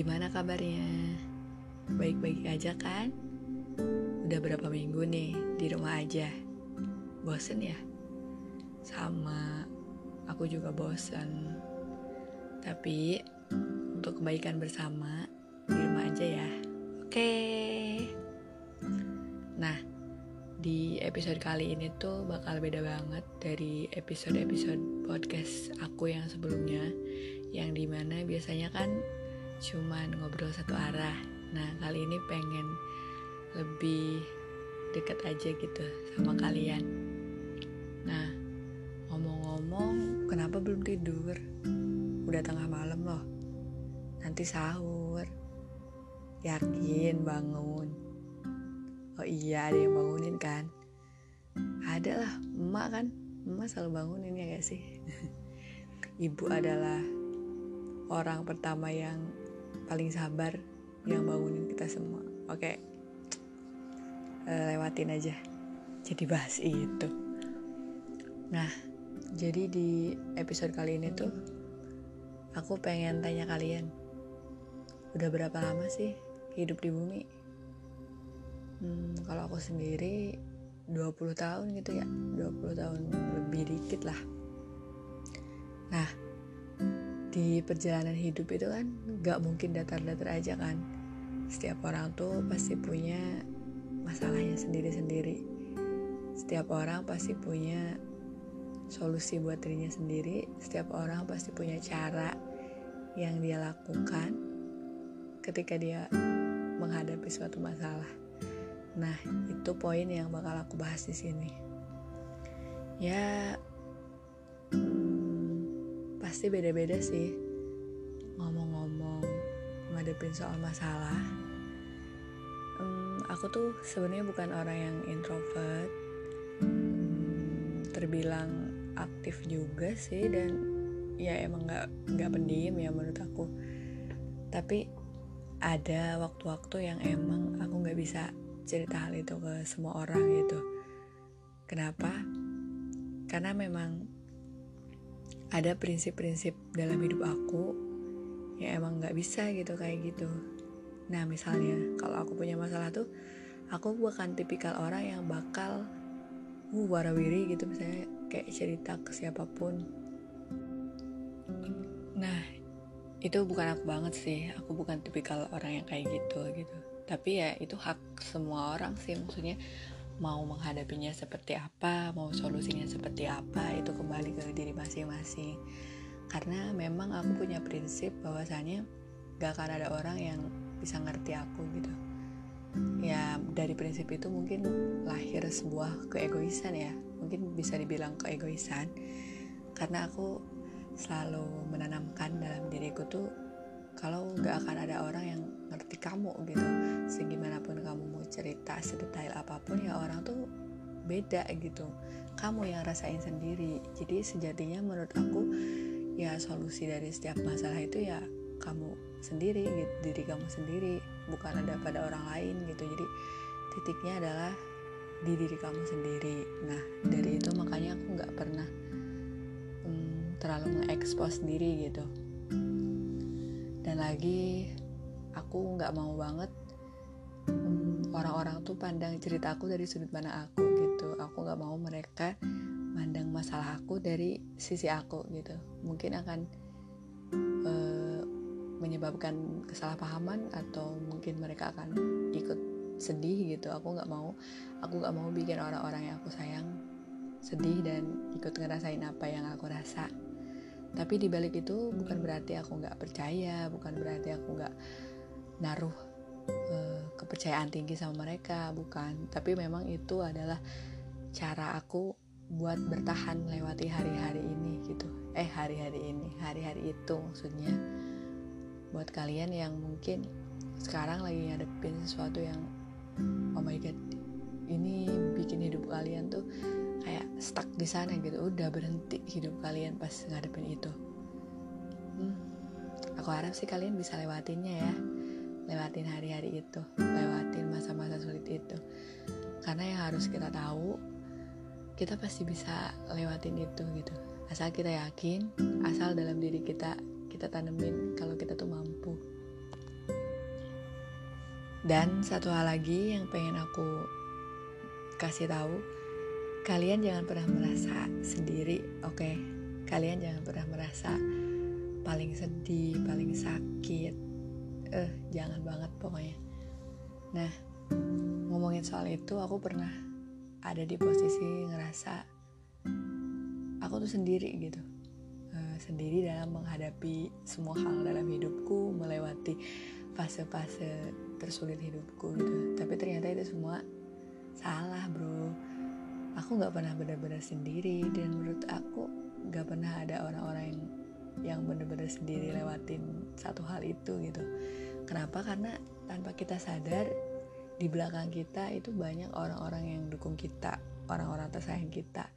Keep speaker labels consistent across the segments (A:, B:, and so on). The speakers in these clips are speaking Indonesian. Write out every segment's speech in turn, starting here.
A: Gimana kabarnya? Baik-baik aja kan? Udah berapa minggu nih di rumah aja? Bosen ya? Sama, aku juga bosen. Tapi untuk kebaikan bersama, di rumah aja ya. Oke. Nah, di episode kali ini tuh bakal beda banget dari episode-episode podcast aku yang sebelumnya yang di mana biasanya kan cuman ngobrol satu arah. Nah, kali ini pengen lebih deket aja gitu sama kalian. Nah, ngomong-ngomong, kenapa belum tidur? Udah tengah malam loh. Nanti sahur. Yakin bangun. Oh iya, ada yang bangunin kan? Ada lah, emak kan? Emak selalu bangunin ya gak sih? Ibu adalah orang pertama yang paling sabar yang bangunin kita semua. Oke. Okay. uh, lewatin aja. Jadi bahas itu. Nah jadi di episode kali ini tuh aku pengen tanya kalian udah berapa lama sih hidup di bumi? Hmm, kalau aku sendiri 20 tahun gitu ya. 20 tahun lebih dikit lah. Nah di perjalanan hidup itu kan gak mungkin datar-datar aja kan. Setiap orang tuh pasti punya masalahnya sendiri-sendiri. Setiap orang pasti punya solusi buat dirinya sendiri. Setiap orang pasti punya cara yang dia lakukan ketika dia menghadapi suatu masalah. Nah itu poin yang bakal aku bahas di sini. Ya pasti beda-beda sih. Ngomong-ngomong ngadepin soal masalah um, aku tuh sebenarnya bukan orang yang introvert. Um, terbilang aktif juga sih dan ya emang nggak nggak pendiam ya menurut aku. Tapi ada waktu-waktu yang emang aku nggak bisa cerita hal itu ke semua orang gitu. Kenapa? Karena memang ada prinsip-prinsip dalam hidup aku yang emang nggak bisa gitu kayak gitu. Nah misalnya kalau aku punya masalah tuh aku bukan tipikal orang yang bakal uh warawiri gitu misalnya kayak cerita ke siapa pun. Nah itu bukan aku banget sih. Aku bukan tipikal orang yang kayak gitu gitu. Tapi ya itu hak semua orang sih maksudnya mau menghadapinya seperti apa, mau solusinya seperti apa, itu kembali ke diri masing-masing. Karena memang aku punya prinsip bahwasanya gak akan ada orang yang bisa ngerti aku gitu. Ya dari prinsip itu mungkin lahir sebuah keegoisan ya, mungkin bisa dibilang keegoisan. Karena aku selalu menanamkan dalam diriku tuh kalau gak akan ada orang yang ngerti kamu gitu. Segimanapun kamu mau cerita sedetail apa pun ya orang tuh beda gitu. Kamu yang rasain sendiri. Jadi sejatinya menurut aku ya solusi dari setiap masalah itu ya kamu sendiri gitu diri kamu sendiri. Bukan ada pada orang lain gitu. Jadi titiknya adalah di diri kamu sendiri. Nah dari itu makanya aku nggak pernah um, terlalu mengekspos diri gitu lagi aku nggak mau banget hmm, orang-orang tuh pandang cerita aku dari sudut mana aku gitu. Aku nggak mau mereka mandang masalah aku dari sisi aku gitu. Mungkin akan uh, menyebabkan kesalahpahaman atau mungkin mereka akan ikut sedih gitu. Aku nggak mau aku nggak mau bikin orang-orang yang aku sayang sedih dan ikut ngerasain apa yang aku rasa tapi dibalik itu bukan berarti aku nggak percaya bukan berarti aku nggak naruh uh, kepercayaan tinggi sama mereka bukan. Tapi memang itu adalah cara aku buat bertahan melewati hari-hari ini gitu. Eh hari-hari ini hari-hari itu maksudnya. Buat kalian yang mungkin sekarang lagi ngadepin sesuatu yang oh my god ini bikin hidup kalian tuh stuck di sana gitu. Udah berhenti hidup kalian pas ngadepin itu. Hmm, aku harap sih kalian bisa lewatinnya ya. Lewatin hari-hari itu. Lewatin masa-masa sulit itu. Karena yang harus kita tahu kita pasti bisa lewatin itu gitu. Asal kita yakin asal dalam diri kita kita tanemin kalau kita tuh mampu. Dan satu hal lagi yang pengen aku kasih tahu kalian jangan pernah merasa sendiri oke? Okay? kalian jangan pernah merasa paling sedih paling sakit. Eh jangan banget pokoknya. Nah ngomongin soal itu aku pernah ada di posisi ngerasa aku tuh sendiri gitu. Uh, sendiri dalam menghadapi semua hal dalam hidupku melewati fase-fase tersulit hidupku gitu. Tapi ternyata itu semua salah bro aku nggak pernah benar-benar sendiri dan menurut aku nggak pernah ada orang-orang yang yang benar-benar sendiri lewatin satu hal itu gitu. Kenapa? Karena tanpa kita sadar di belakang kita itu banyak orang-orang yang dukung kita orang-orang tersayang kita.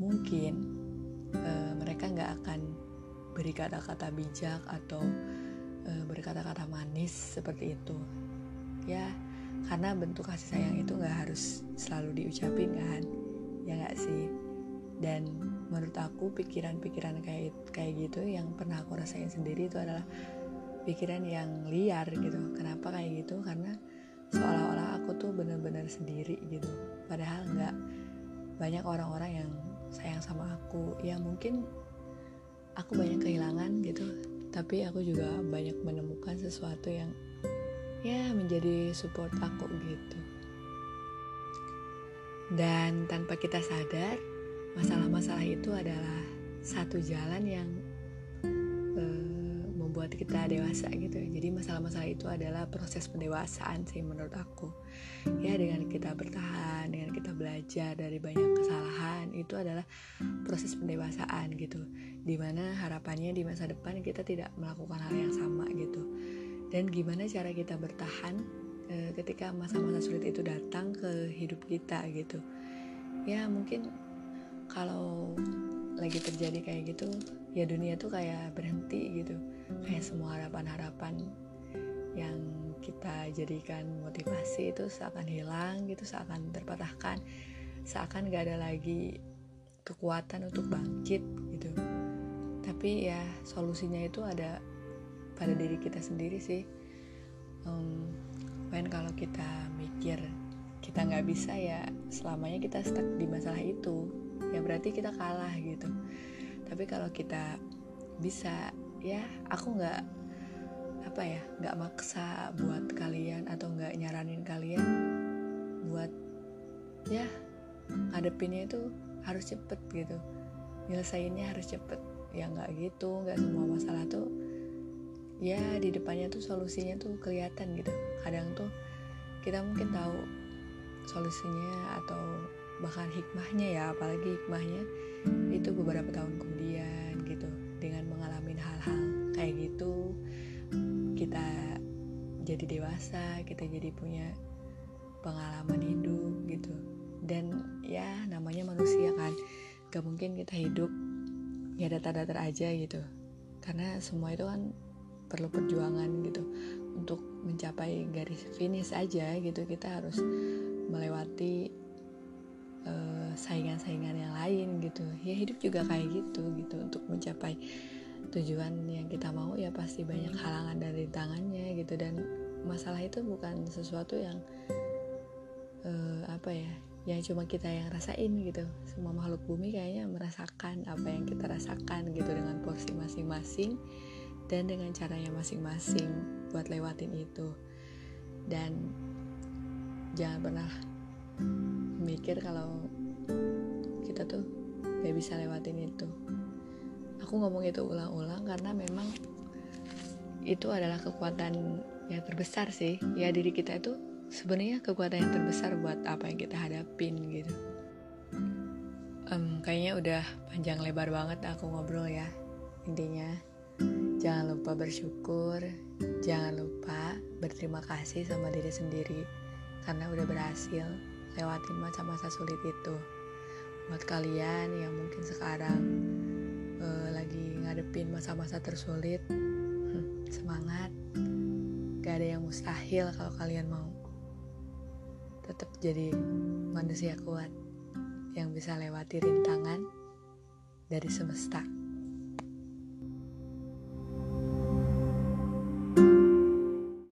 A: Mungkin uh, mereka nggak akan beri kata-kata bijak atau uh, berkata-kata manis seperti itu. Ya karena bentuk kasih sayang itu nggak harus selalu diucapin kan. Ya nggak sih? Dan menurut aku pikiran-pikiran kayak kayak gitu yang pernah aku rasain sendiri itu adalah pikiran yang liar gitu. Kenapa kayak gitu? Karena seolah-olah aku tuh bener-bener sendiri gitu. Padahal nggak. Banyak orang-orang yang sayang sama aku. Ya mungkin aku banyak kehilangan gitu. Tapi aku juga banyak menemukan sesuatu yang ya menjadi support aku gitu. Dan tanpa kita sadar masalah-masalah itu adalah satu jalan yang uh, membuat kita dewasa gitu. Jadi masalah-masalah itu adalah proses pendewasaan sih menurut aku. Ya dengan kita bertahan dengan kita belajar dari banyak kesalahan itu adalah proses pendewasaan gitu. Di mana harapannya di masa depan kita tidak melakukan hal yang sama gitu dan gimana cara kita bertahan e, ketika masa-masa sulit itu datang ke hidup kita gitu. Ya mungkin kalau lagi terjadi kayak gitu ya dunia tuh kayak berhenti gitu. Kayak semua harapan-harapan yang kita jadikan motivasi itu seakan hilang gitu seakan terpatahkan seakan gak ada lagi kekuatan untuk bangkit gitu. Tapi ya solusinya itu ada pada diri kita sendiri sih. Um, when kalau kita mikir kita nggak bisa ya selamanya kita stuck di masalah itu. Ya berarti kita kalah gitu. Tapi kalau kita bisa ya aku nggak apa ya nggak maksa buat kalian atau nggak nyaranin kalian buat ya ngadepinnya itu harus cepet gitu. Nyelesainnya harus cepet. Ya nggak gitu nggak semua masalah tuh ya di depannya tuh solusinya tuh kelihatan gitu. Kadang tuh kita mungkin tahu solusinya atau bahkan hikmahnya ya apalagi hikmahnya itu beberapa tahun kemudian gitu. Dengan mengalami hal-hal kayak gitu kita jadi dewasa kita jadi punya pengalaman hidup gitu. Dan ya namanya manusia kan. Gak mungkin kita hidup ya datar-datar aja gitu. Karena semua itu kan perlu perjuangan gitu. Untuk mencapai garis finish aja gitu kita harus melewati uh, saingan-saingan yang lain gitu. Ya hidup juga kayak gitu gitu. Untuk mencapai tujuan yang kita mau ya pasti banyak halangan dan rintangannya gitu. Dan masalah itu bukan sesuatu yang uh, apa ya yang cuma kita yang rasain gitu. Semua makhluk bumi kayaknya merasakan apa yang kita rasakan gitu dengan porsi masing-masing dan dengan caranya masing-masing buat lewatin itu. Dan jangan pernah mikir kalau kita tuh gak bisa lewatin itu. Aku ngomong itu ulang-ulang karena memang itu adalah kekuatan yang terbesar sih. Ya diri kita itu sebenarnya kekuatan yang terbesar buat apa yang kita hadapin gitu. Um, kayaknya udah panjang lebar banget aku ngobrol ya intinya Jangan lupa bersyukur, jangan lupa berterima kasih sama diri sendiri karena udah berhasil lewatin masa-masa sulit itu. Buat kalian yang mungkin sekarang uh, lagi ngadepin masa-masa tersulit, hmm, semangat. Gak ada yang mustahil kalau kalian mau. Tetap jadi manusia kuat yang bisa lewati rintangan dari semesta.